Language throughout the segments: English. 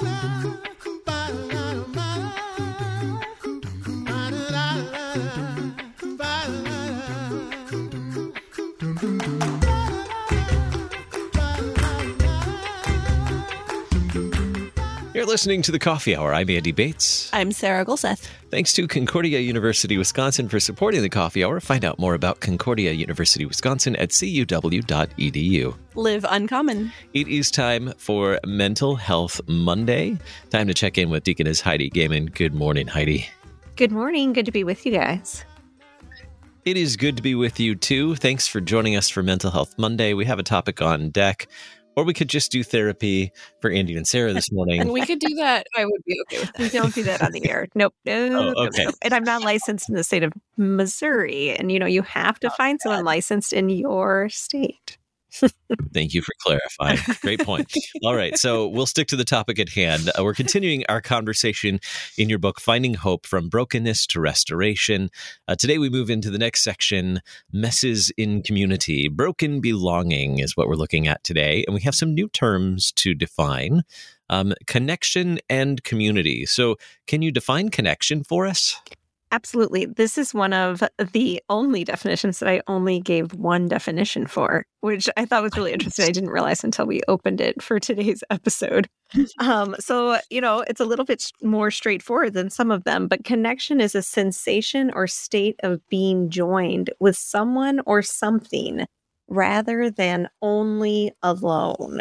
You're listening to the Coffee Hour. I'm Andy Bates. I'm Sarah Gulseth. Thanks to Concordia University Wisconsin for supporting the Coffee Hour. Find out more about Concordia University Wisconsin at cuw.edu. Live uncommon. It is time for Mental Health Monday. Time to check in with Deaconess Heidi Goehmann. Good morning, Heidi. Good morning. Good to be with you guys. It is good to be with you too. Thanks for joining us for Mental Health Monday. We have a topic on deck or we could just do therapy for Andy and Sarah this morning. and we could do that. I would be okay with that. We don't do that on the air. Nope. No, oh, okay. Nope. And I'm not licensed in the state of Missouri. And, you know, you have to oh, find someone licensed in your state. Thank you for clarifying. Great point. All right. So we'll stick to the topic at hand. Uh, we're continuing our conversation in your book, Finding Hope from Brokenness to Restoration. Uh, today we move into the next section Messes in Community. Broken belonging is what we're looking at today. And we have some new terms to define um, connection and community. So, can you define connection for us? Absolutely. This is one of the only definitions that I only gave one definition for, which I thought was really interesting. I didn't realize until we opened it for today's episode. Um, so, you know, it's a little bit more straightforward than some of them, but connection is a sensation or state of being joined with someone or something rather than only alone.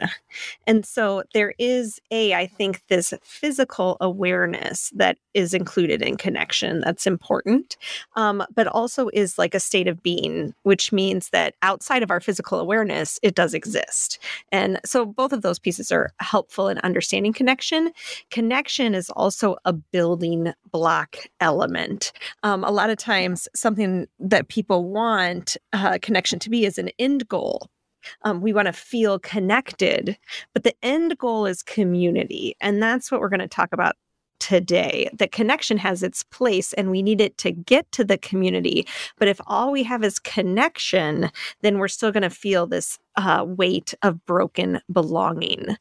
And so there is a, I think, this physical awareness that is included in connection that's important, um, but also is like a state of being, which means that outside of our physical awareness, it does exist. And so both of those pieces are helpful in understanding connection. Connection is also a building block element. Um, a lot of times, something that people want uh, connection to be is an in end goal. Um, we want to feel connected, but the end goal is community. And that's what we're going to talk about today. The connection has its place and we need it to get to the community. But if all we have is connection, then we're still going to feel this uh, weight of broken belonging.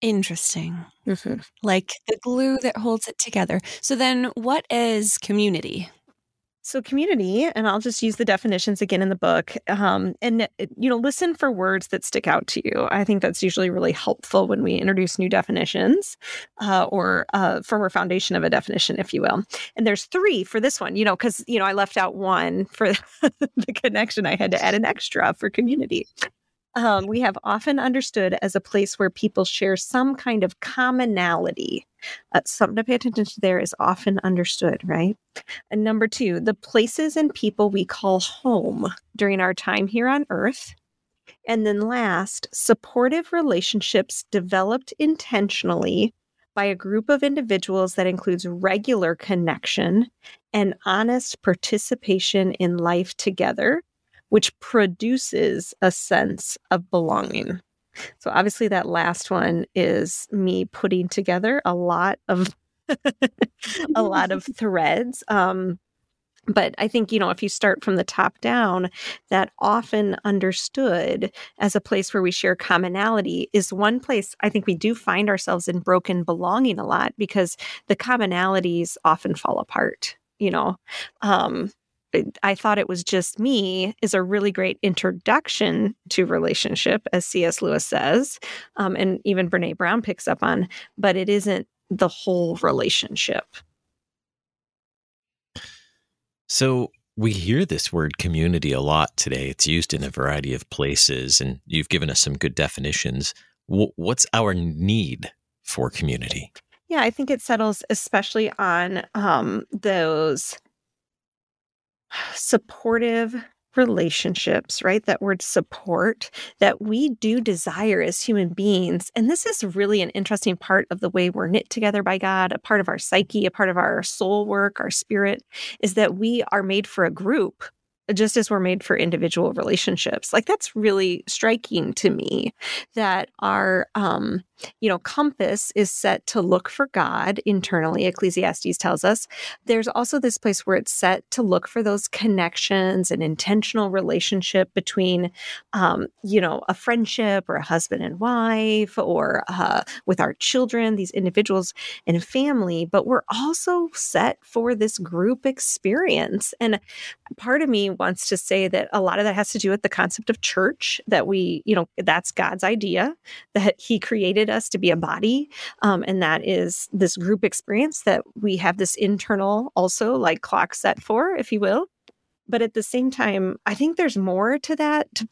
Interesting. Mm-hmm. Like the glue that holds it together. So then, what is community? So, community, and I'll just use the definitions again in the book. Um, and, you know, listen for words that stick out to you. I think that's usually really helpful when we introduce new definitions uh, or uh, firmer foundation of a definition, if you will. And there's three for this one, you know, because, you know, I left out one for the connection. I had to add an extra for community. Um, we have often understood as a place where people share some kind of commonality. Uh, something to pay attention to there is often understood, right? And number two, the places and people we call home during our time here on earth. And then last, supportive relationships developed intentionally by a group of individuals that includes regular connection and honest participation in life together which produces a sense of belonging. So obviously that last one is me putting together a lot of a lot of threads. Um, but I think, you know, if you start from the top down, that often understood as a place where we share commonality is one place I think we do find ourselves in broken belonging a lot because the commonalities often fall apart, you know. Um, I thought it was just me is a really great introduction to relationship, as C.S. Lewis says, um, and even Brene Brown picks up on, but it isn't the whole relationship. So we hear this word community a lot today. It's used in a variety of places, and you've given us some good definitions. what's our need for community? Yeah, I think it settles especially on um, those supportive relationships, right? That word support that we do desire as human beings. And this is really an interesting part of the way we're knit together by God, a part of our psyche, a part of our soul work, our spirit, is that we are made for a group just as we're made for individual relationships. Like that's really striking to me that our um you know, compass is set to look for God internally, Ecclesiastes tells us. There's also this place where it's set to look for those connections and intentional relationship between, um, you know, a friendship or a husband and wife or uh, with our children, these individuals and family. But we're also set for this group experience. And part of me wants to say that a lot of that has to do with the concept of church, that we, you know, that's God's idea, that He created us to be a body. Um, and that is this group experience that we have this internal, also like clock set for, if you will. But at the same time, I think there's more to that to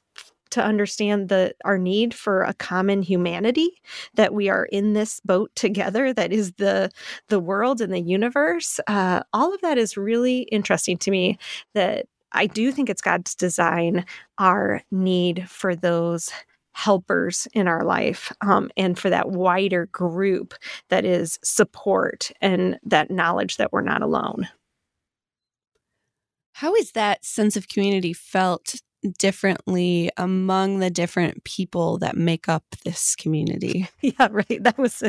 to understand the our need for a common humanity that we are in this boat together that is the the world and the universe uh, all of that is really interesting to me that i do think it's god's design our need for those helpers in our life um, and for that wider group that is support and that knowledge that we're not alone. How is that sense of community felt differently among the different people that make up this community? Yeah, right. That was a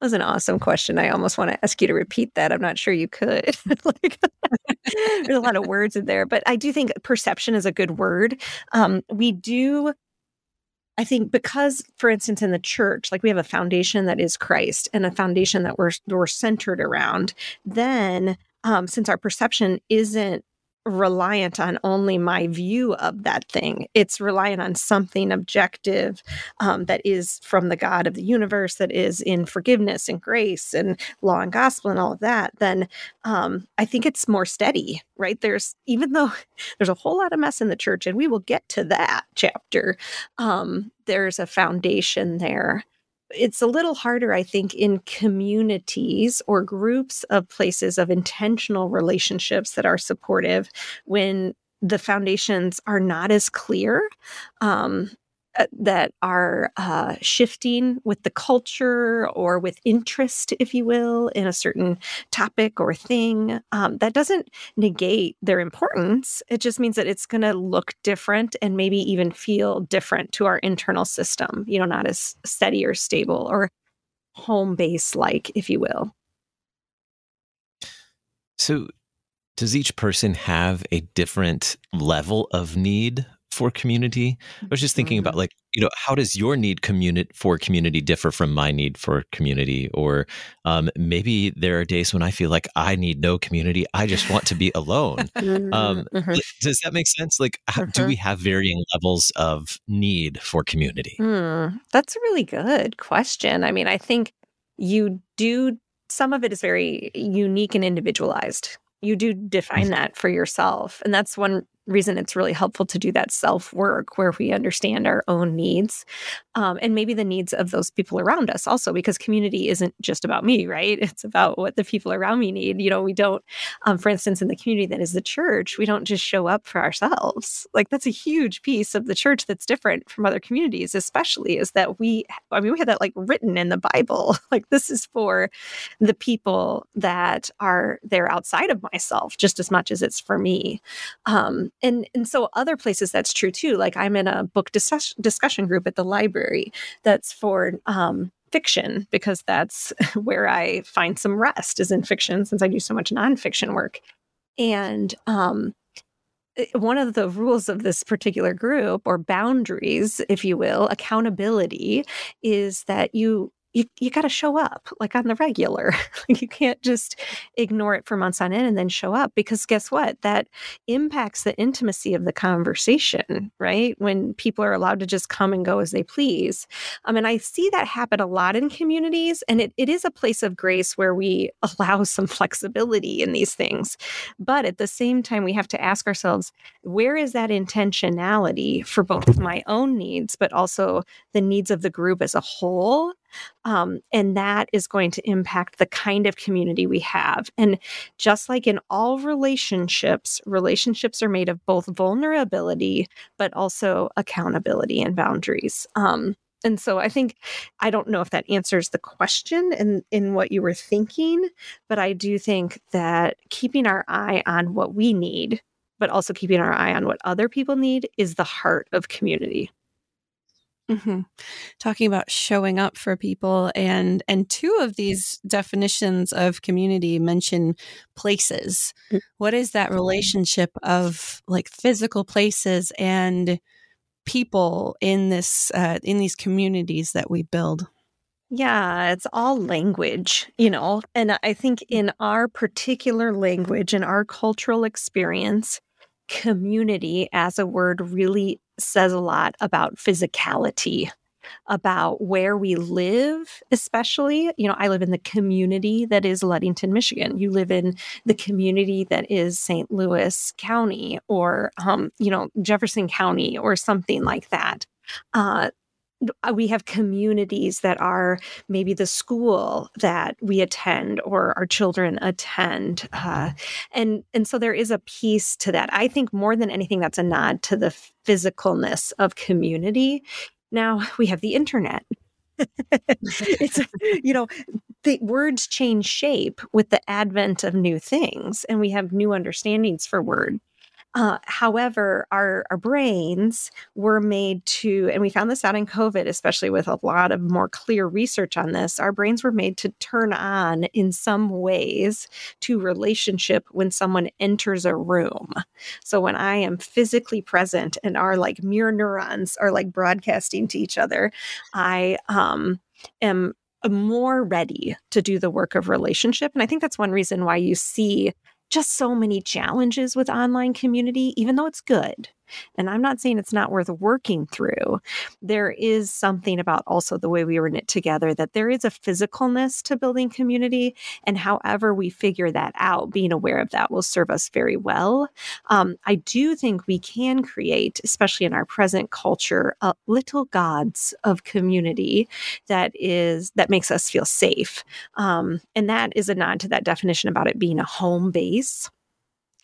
that was an awesome question. I almost want to ask you to repeat that. I'm not sure you could. like, there's a lot of words in there, but I do think perception is a good word. Um, we do I think because, for instance, in the church, like we have a foundation that is Christ and a foundation that we're we're centered around, then um, since our perception isn't reliant on only my view of that thing. It's reliant on something objective um, that is from the God of the universe, that is in forgiveness and grace and law and gospel and all of that. Then um, I think it's more steady, right? There's even though there's a whole lot of mess in the church, and we will get to that chapter. Um, there's a foundation there it's a little harder, I think, in communities or groups of places of intentional relationships that are supportive when the foundations are not as clear. Um, that are uh, shifting with the culture or with interest, if you will, in a certain topic or thing. Um, that doesn't negate their importance. It just means that it's going to look different and maybe even feel different to our internal system, you know, not as steady or stable or home base like, if you will. So, does each person have a different level of need for community. I was just thinking about mm-hmm. like, you know, how does your need community for community differ from my need for community? Or um, maybe there are days when I feel like I need no community. I just want to be alone. Mm-hmm, um, mm-hmm. Does that make sense? Like, how, do we have varying levels of need for community? Mm, that's a really good question. I mean, I think you do, some of it is very unique and individualized you do define that for yourself and that's one reason it's really helpful to do that self work where we understand our own needs um, and maybe the needs of those people around us also because community isn't just about me right? It's about what the people around me need. You know we don't um, for instance in the community that is the church we don't just show up for ourselves. Like that's a huge piece of the church that's different from other communities especially is that we i mean we have that like written in the bible. Like this is for the people that are there outside of myself just as much as it's for me. Um, and and so other places that's true too like i'm in a book dis- discussion group at the library that's for um, fiction because that's where i find some rest is in fiction since i do so much nonfiction work. And um, eh, one of the rules of this particular group or boundaries if you will accountability is that you you, you got to show up like on the regular. you can't just ignore it for months on end and then show up because guess what? That impacts the intimacy of the conversation, right? When people are allowed to just come and go as they please. Um, and I see that happen a lot in communities. And it, it is a place of grace where we allow some flexibility in these things. But at the same time, we have to ask ourselves where is that intentionality for both my own needs, but also the needs of the group as a whole? Um, and that is going to impact the kind of community we have. And just like in all relationships, relationships are made of both vulnerability, but also accountability and boundaries. Um, and so I think I don't know if that answers the question in in what you were thinking, but I do think that keeping our eye on what we need but also keeping our eye on what other people need is the heart of community. Mm-hmm. Talking about showing up for people, and and two of these definitions of community mention places. Mm-hmm. What is that relationship of like physical places and people in this uh, in these communities that we build? Yeah, it's all language, you know. And I think mm. in our particular language and our cultural experience, community as a word really says a lot about physicality, about where we live, especially. You know, I live in the community that is Ludington, Michigan. You live in the community that is St. Louis County or, um, you know, Jefferson County or something like that. Uh, we have communities that are maybe the school that we attend or our children attend uh, and and so there is a piece to that. I think more than anything that's a nod to the physicalness of community. Now we have the internet. It's you know the words change shape with the advent of new things and we have new understandings for word uh, however, our, our brains were made to, and we found this out in COVID, especially with a lot of more clear research on this, our brains were made to turn on in some ways to relationship when someone enters a room. So when I am physically present and our like mirror neurons are like broadcasting to each other, I um, am more ready to do the work of relationship. And I think that's one reason why you see just so many challenges with online community, even though it's good. And I'm not saying it's not worth working through. There is something about also the way we were knit together that there is a physicalness to building community. And however we figure that out, being aware of that will serve us very well. Um, I do think we can create, especially in our present culture, uh, little gods of community that is that makes us feel safe. Um, and that is a nod to that definition about it being a home base.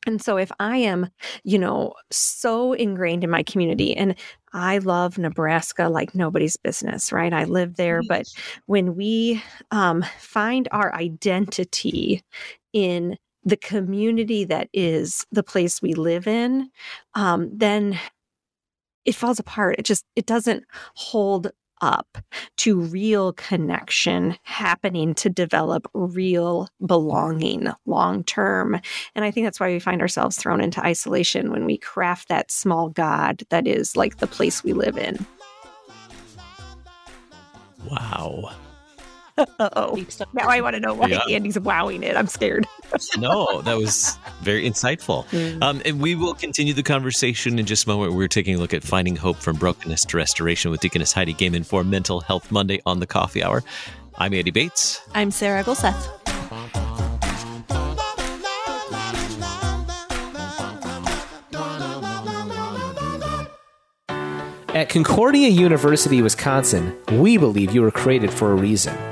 And so if I am, you know, so ingrained in my community and I love Nebraska like nobody's business, right? I live there, but when we um, find our identity in the community that is the place we live in, um, then it falls apart. It just it doesn't hold up to real connection happening to develop real belonging long term. And I think that's why we find ourselves thrown into isolation when we craft that small God that is like the place we live in. Wow oh. Now I want to know why yeah. Andy's wowing it. I'm scared. no, that was very insightful. Mm. Um, and we will continue the conversation in just a moment. We're taking a look at finding hope from brokenness to restoration with Deaconess Heidi Goehmann for Mental Health Monday on the Coffee Hour. I'm Andy Bates. I'm Sarah Gulseth. At Concordia University, Wisconsin, we believe you were created for a reason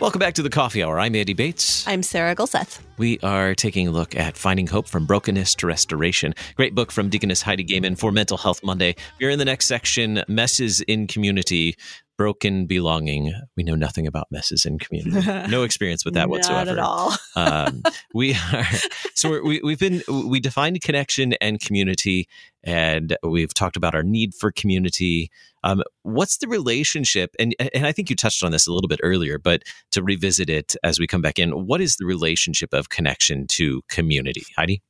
Welcome back to the Coffee Hour. I'm Andy Bates. I'm Sarah Gulseth. We are taking a look at Finding Hope from Brokenness to Restoration. Great book from Deaconess Heidi Goehmann for Mental Health Monday. We're in the next section, Messes in Community, Broken Belonging. We know nothing about messes in community. No experience with that whatsoever. Not at all. um, we are, so we we've been, we defined connection and community, and we've talked about our need for community. Um, what's the relationship? And and I think you touched on this a little bit earlier, but to revisit it as we come back in, what is the relationship of connection to community, Heidi?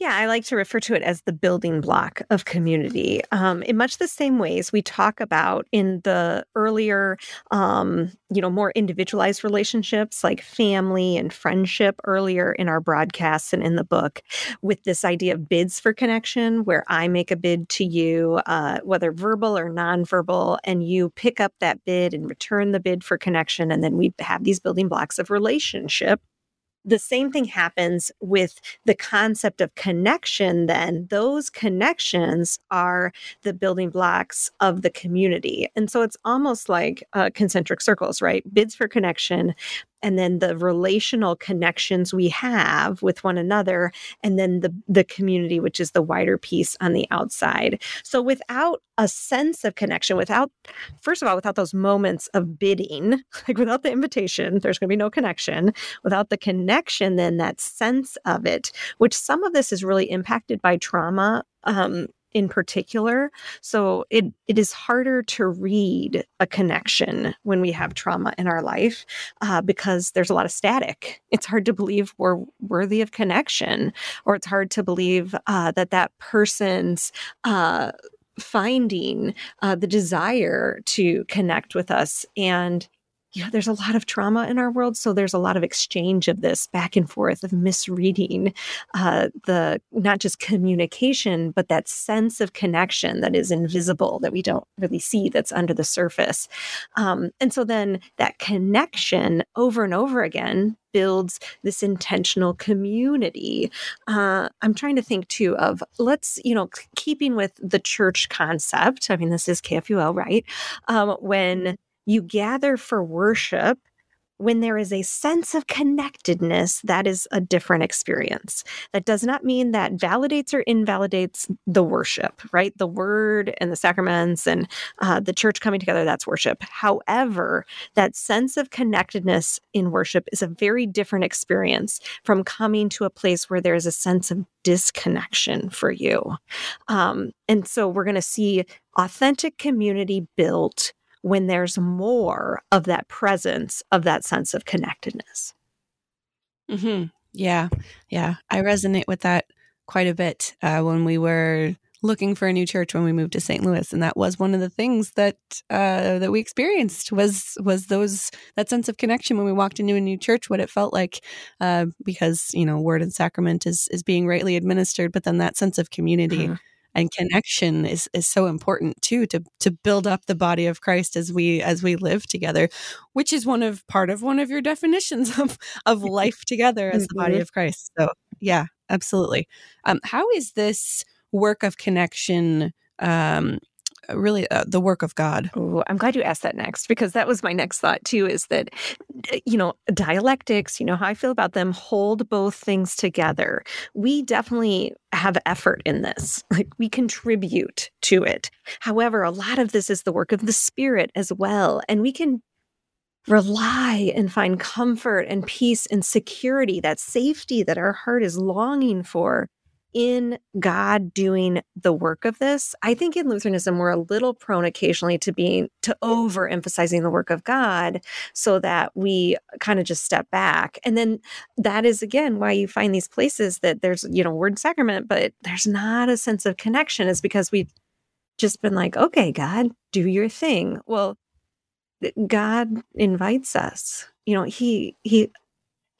Yeah, I like to refer to it as the building block of community. Um, in much the same ways we talk about in the earlier, um, you know, more individualized relationships like family and friendship earlier in our broadcasts and in the book, with this idea of bids for connection, where I make a bid to you, uh, whether verbal or nonverbal, and you pick up that bid and return the bid for connection. And then we have these building blocks of relationship the same thing happens with the concept of connection then. Those connections are the building blocks of the community. And so it's almost like uh, concentric circles right? Bids for connection and then the relational connections we have with one another and then the the community which is the wider piece on the outside. So without a sense of connection without first of all without those moments of bidding like without the invitation there's going to be no connection. Without the connection then that sense of it which some of this is really impacted by trauma um, in particular. So it it is harder to read a connection when we have trauma in our life uh, because there's a lot of static. It's hard to believe we're worthy of connection, or it's hard to believe uh, that that person's uh, finding uh, the desire to connect with us and you know, there's a lot of trauma in our world. So there's a lot of exchange of this back and forth of misreading uh, the not just communication, but that sense of connection that is invisible that we don't really see that's under the surface. Um, and so then that connection over and over again builds this intentional community. Uh, I'm trying to think too of let's, you know, keeping with the church concept. I mean, this is KFUO, right? Um, when you gather for worship when there is a sense of connectedness, that is a different experience. That does not mean that validates or invalidates the worship, right? The word and the sacraments and uh, the church coming together, that's worship. However, that sense of connectedness in worship is a very different experience from coming to a place where there's a sense of disconnection for you. Um, and so we're going to see authentic community built when there's more of that presence of that sense of connectedness. Mm-hmm. Yeah. Yeah. I resonate with that quite a bit uh, when we were looking for a new church when we moved to St. Louis, and that was one of the things that uh, that we experienced was was those that sense of connection when we walked into a new church, what it felt like, uh, because you know, word and sacrament is is being rightly administered, but then that sense of community. Mm-hmm and connection is is so important too to to build up the body of Christ as we as we live together which is one of part of one of your definitions of of life together as the body mm-hmm. of Christ so yeah absolutely um how is this work of connection um really uh, the work of God. I'm glad you asked that next because that was my next thought too is that you know dialectics, you know how I feel about them hold both things together. We definitely have effort in this. Like we contribute to it. However, a lot of this is the work of the spirit as well and we can rely and find comfort and peace and security, that safety that our heart is longing for in God doing the work of this. I think in Lutheranism, we're a little prone occasionally to being to overemphasizing the work of God so that we kind of just step back. And then that is again why you find these places that there's, you know, word sacrament, but there's not a sense of connection, is because we've just been like, okay, God, do your thing. Well, God invites us. You know, he he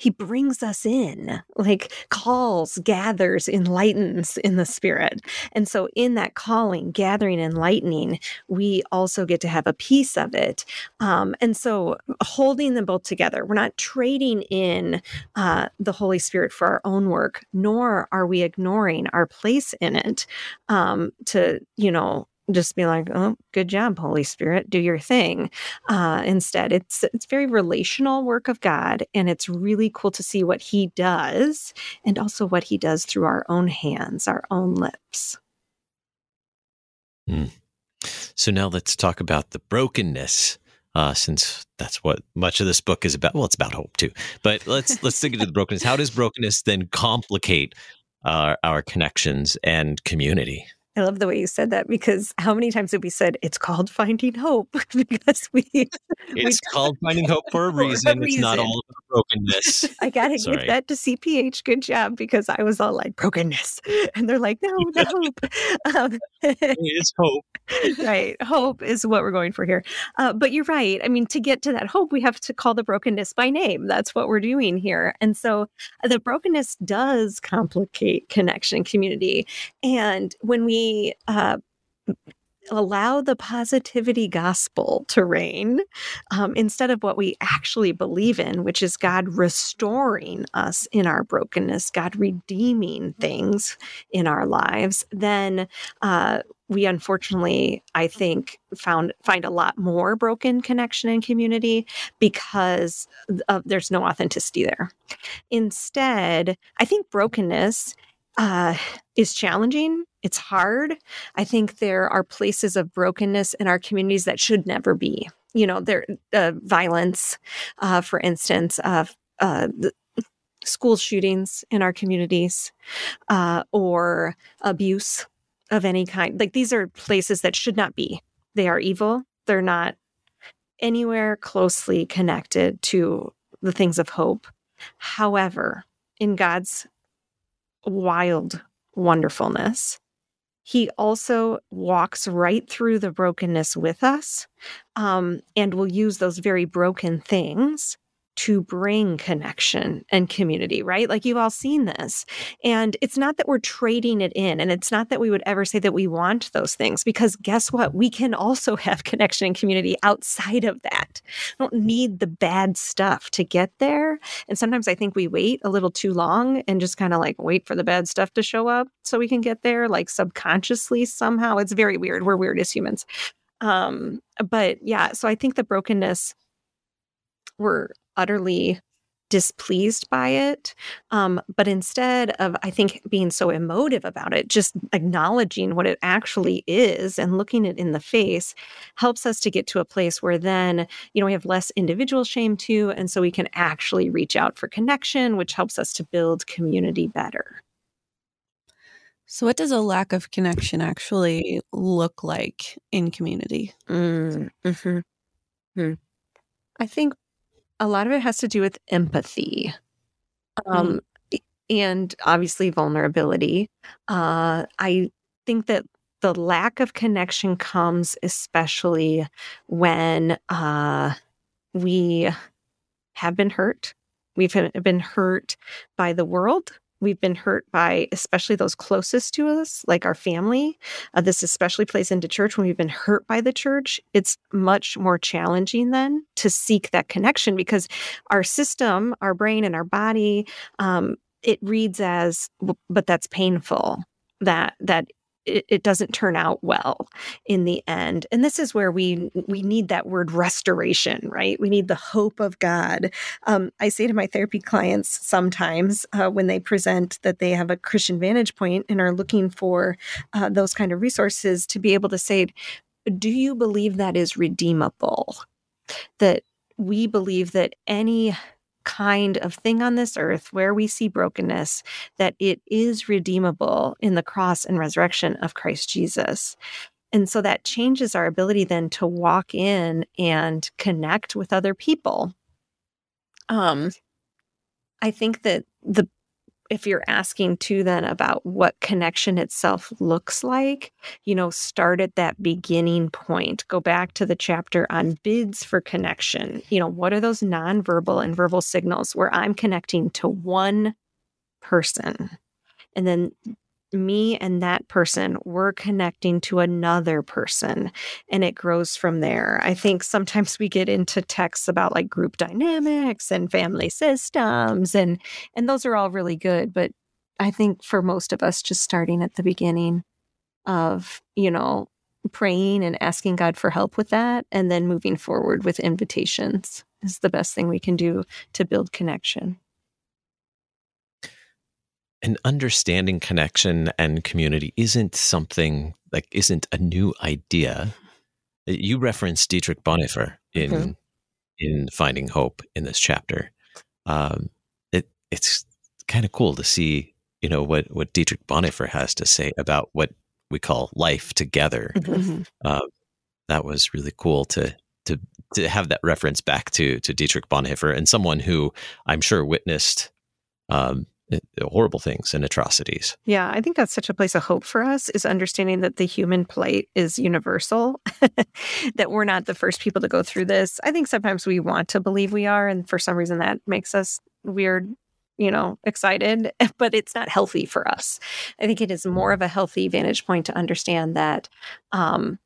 he brings us in, like calls, gathers, enlightens in the spirit. And so, in that calling, gathering, enlightening, we also get to have a piece of it. Um, and so, holding them both together, we're not trading in uh, the Holy Spirit for our own work, nor are we ignoring our place in it um, to, you know, just be like, "Oh, good job, Holy Spirit, do your thing." Uh, instead, it's it's very relational work of God, and it's really cool to see what He does, and also what He does through our own hands, our own lips. Mm. So now let's talk about the brokenness, uh, since that's what much of this book is about. Well, it's about hope too, but let's let's dig into the brokenness. How does brokenness then complicate our, our connections and community? I love the way you said that because how many times have we said it's called finding hope? because we it's we, called finding hope for a reason. For a reason. It's not all brokenness. I gotta give that to CPH. Good job because I was all like brokenness, and they're like, no, the hope. Um, it's hope. right, hope is what we're going for here. Uh, but you're right. I mean, to get to that hope, we have to call the brokenness by name. That's what we're doing here, and so uh, the brokenness does complicate connection, community, and when we uh, allow the positivity gospel to reign um, instead of what we actually believe in, which is God restoring us in our brokenness, God redeeming things in our lives, then uh, we unfortunately, I think, found find a lot more broken connection and community because of, there's no authenticity there. Instead, I think brokenness uh, is challenging. It's hard. I think there are places of brokenness in our communities that should never be. You know, there uh, violence, uh, for instance, of uh, school shootings in our communities, uh, or abuse of any kind. Like these are places that should not be. They are evil. They're not anywhere closely connected to the things of hope. However, in God's wild wonderfulness, He also walks right through the brokenness with us um, and will use those very broken things to bring connection and community, right? Like you've all seen this. And it's not that we're trading it in, and it's not that we would ever say that we want those things, because guess what? We can also have connection and community outside of that. We don't need the bad stuff to get there. And sometimes I think we wait a little too long and just kind of like wait for the bad stuff to show up so we can get there, like subconsciously somehow. It's very weird. We're weird as humans. Um, but yeah, so I think the brokenness we're utterly displeased by it. Um, but instead of, I think, being so emotive about it, just acknowledging what it actually is and looking it in the face helps us to get to a place where then, you know, we have less individual shame too. And so we can actually reach out for connection, which helps us to build community better. So, what does a lack of connection actually look like in community? Mm, hmm Hmm. I think a lot of it has to do with empathy um, mm. and obviously vulnerability. Uh, I think that the lack of connection comes especially when uh, we have been hurt. We've been hurt by the world we've been hurt by especially those closest to us like our family uh, this especially plays into church. When we've been hurt by the church it's much more challenging then to seek that connection because our system our brain and our body um, it reads as but that's painful. That that it, it, doesn't turn out well in the end. And this is where we we need that word restoration right? We need the hope of god. Um, i say to my therapy clients sometimes uh, when they present that they have a christian vantage point and are looking for uh, those kind of resources to be able to say do you believe that is redeemable? That we believe that any kind of thing on this earth where we see brokenness, that it is redeemable in the cross and resurrection of Christ Jesus. And so that changes our ability then to walk in and connect with other people. Um, I think that the if you're asking too then about what connection itself looks like, you know, start at that beginning point. Go back to the chapter on bids for connection. You know, what are those nonverbal and verbal signals where I'm connecting to one person? And then me and that person we're connecting to another person and it grows from there. I think sometimes we get into texts about like group dynamics and family systems and and those are all really good but i think for most of us just starting at the beginning of you know praying and asking god for help with that and then moving forward with invitations is the best thing we can do to build connection and understanding connection and community isn't something like isn't a new idea. You referenced Dietrich Bonhoeffer in mm-hmm. in Finding Hope in this chapter. Um, it it's kind of cool to see you know what what Dietrich Bonhoeffer has to say about what we call life together. Mm-hmm. Uh, that was really cool to to to have that reference back to to Dietrich Bonhoeffer and someone who I'm sure witnessed um, horrible things and atrocities. Yeah, I think that's such a place of hope for us is understanding that the human plight is universal, that we're not the first people to go through this. I think sometimes we want to believe we are, and for some reason that makes us weird, you know, excited, but it's not healthy for us. I think it is more of a healthy vantage point to understand that um,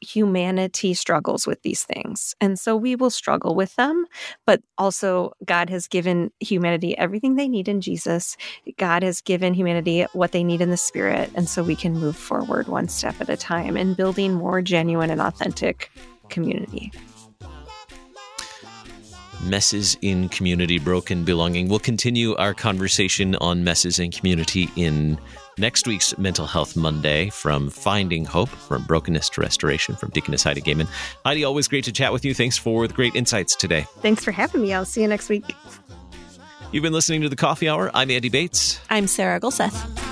humanity struggles with these things. And so we will struggle with them, but also God has given humanity everything they need in Jesus. God has given humanity what they need in the spirit. And so we can move forward one step at a time in building more genuine and authentic community messes in community, broken belonging. We'll continue our conversation on messes in community in next week's Mental Health Monday from Finding Hope, from Brokenness to Restoration, from Deaconess Heidi Goehmann. Heidi, always great to chat with you. Thanks for the great insights today. Thanks for having me. I'll see you next week. You've been listening to The Coffee Hour. I'm Andy Bates. I'm Sarah Gulseth.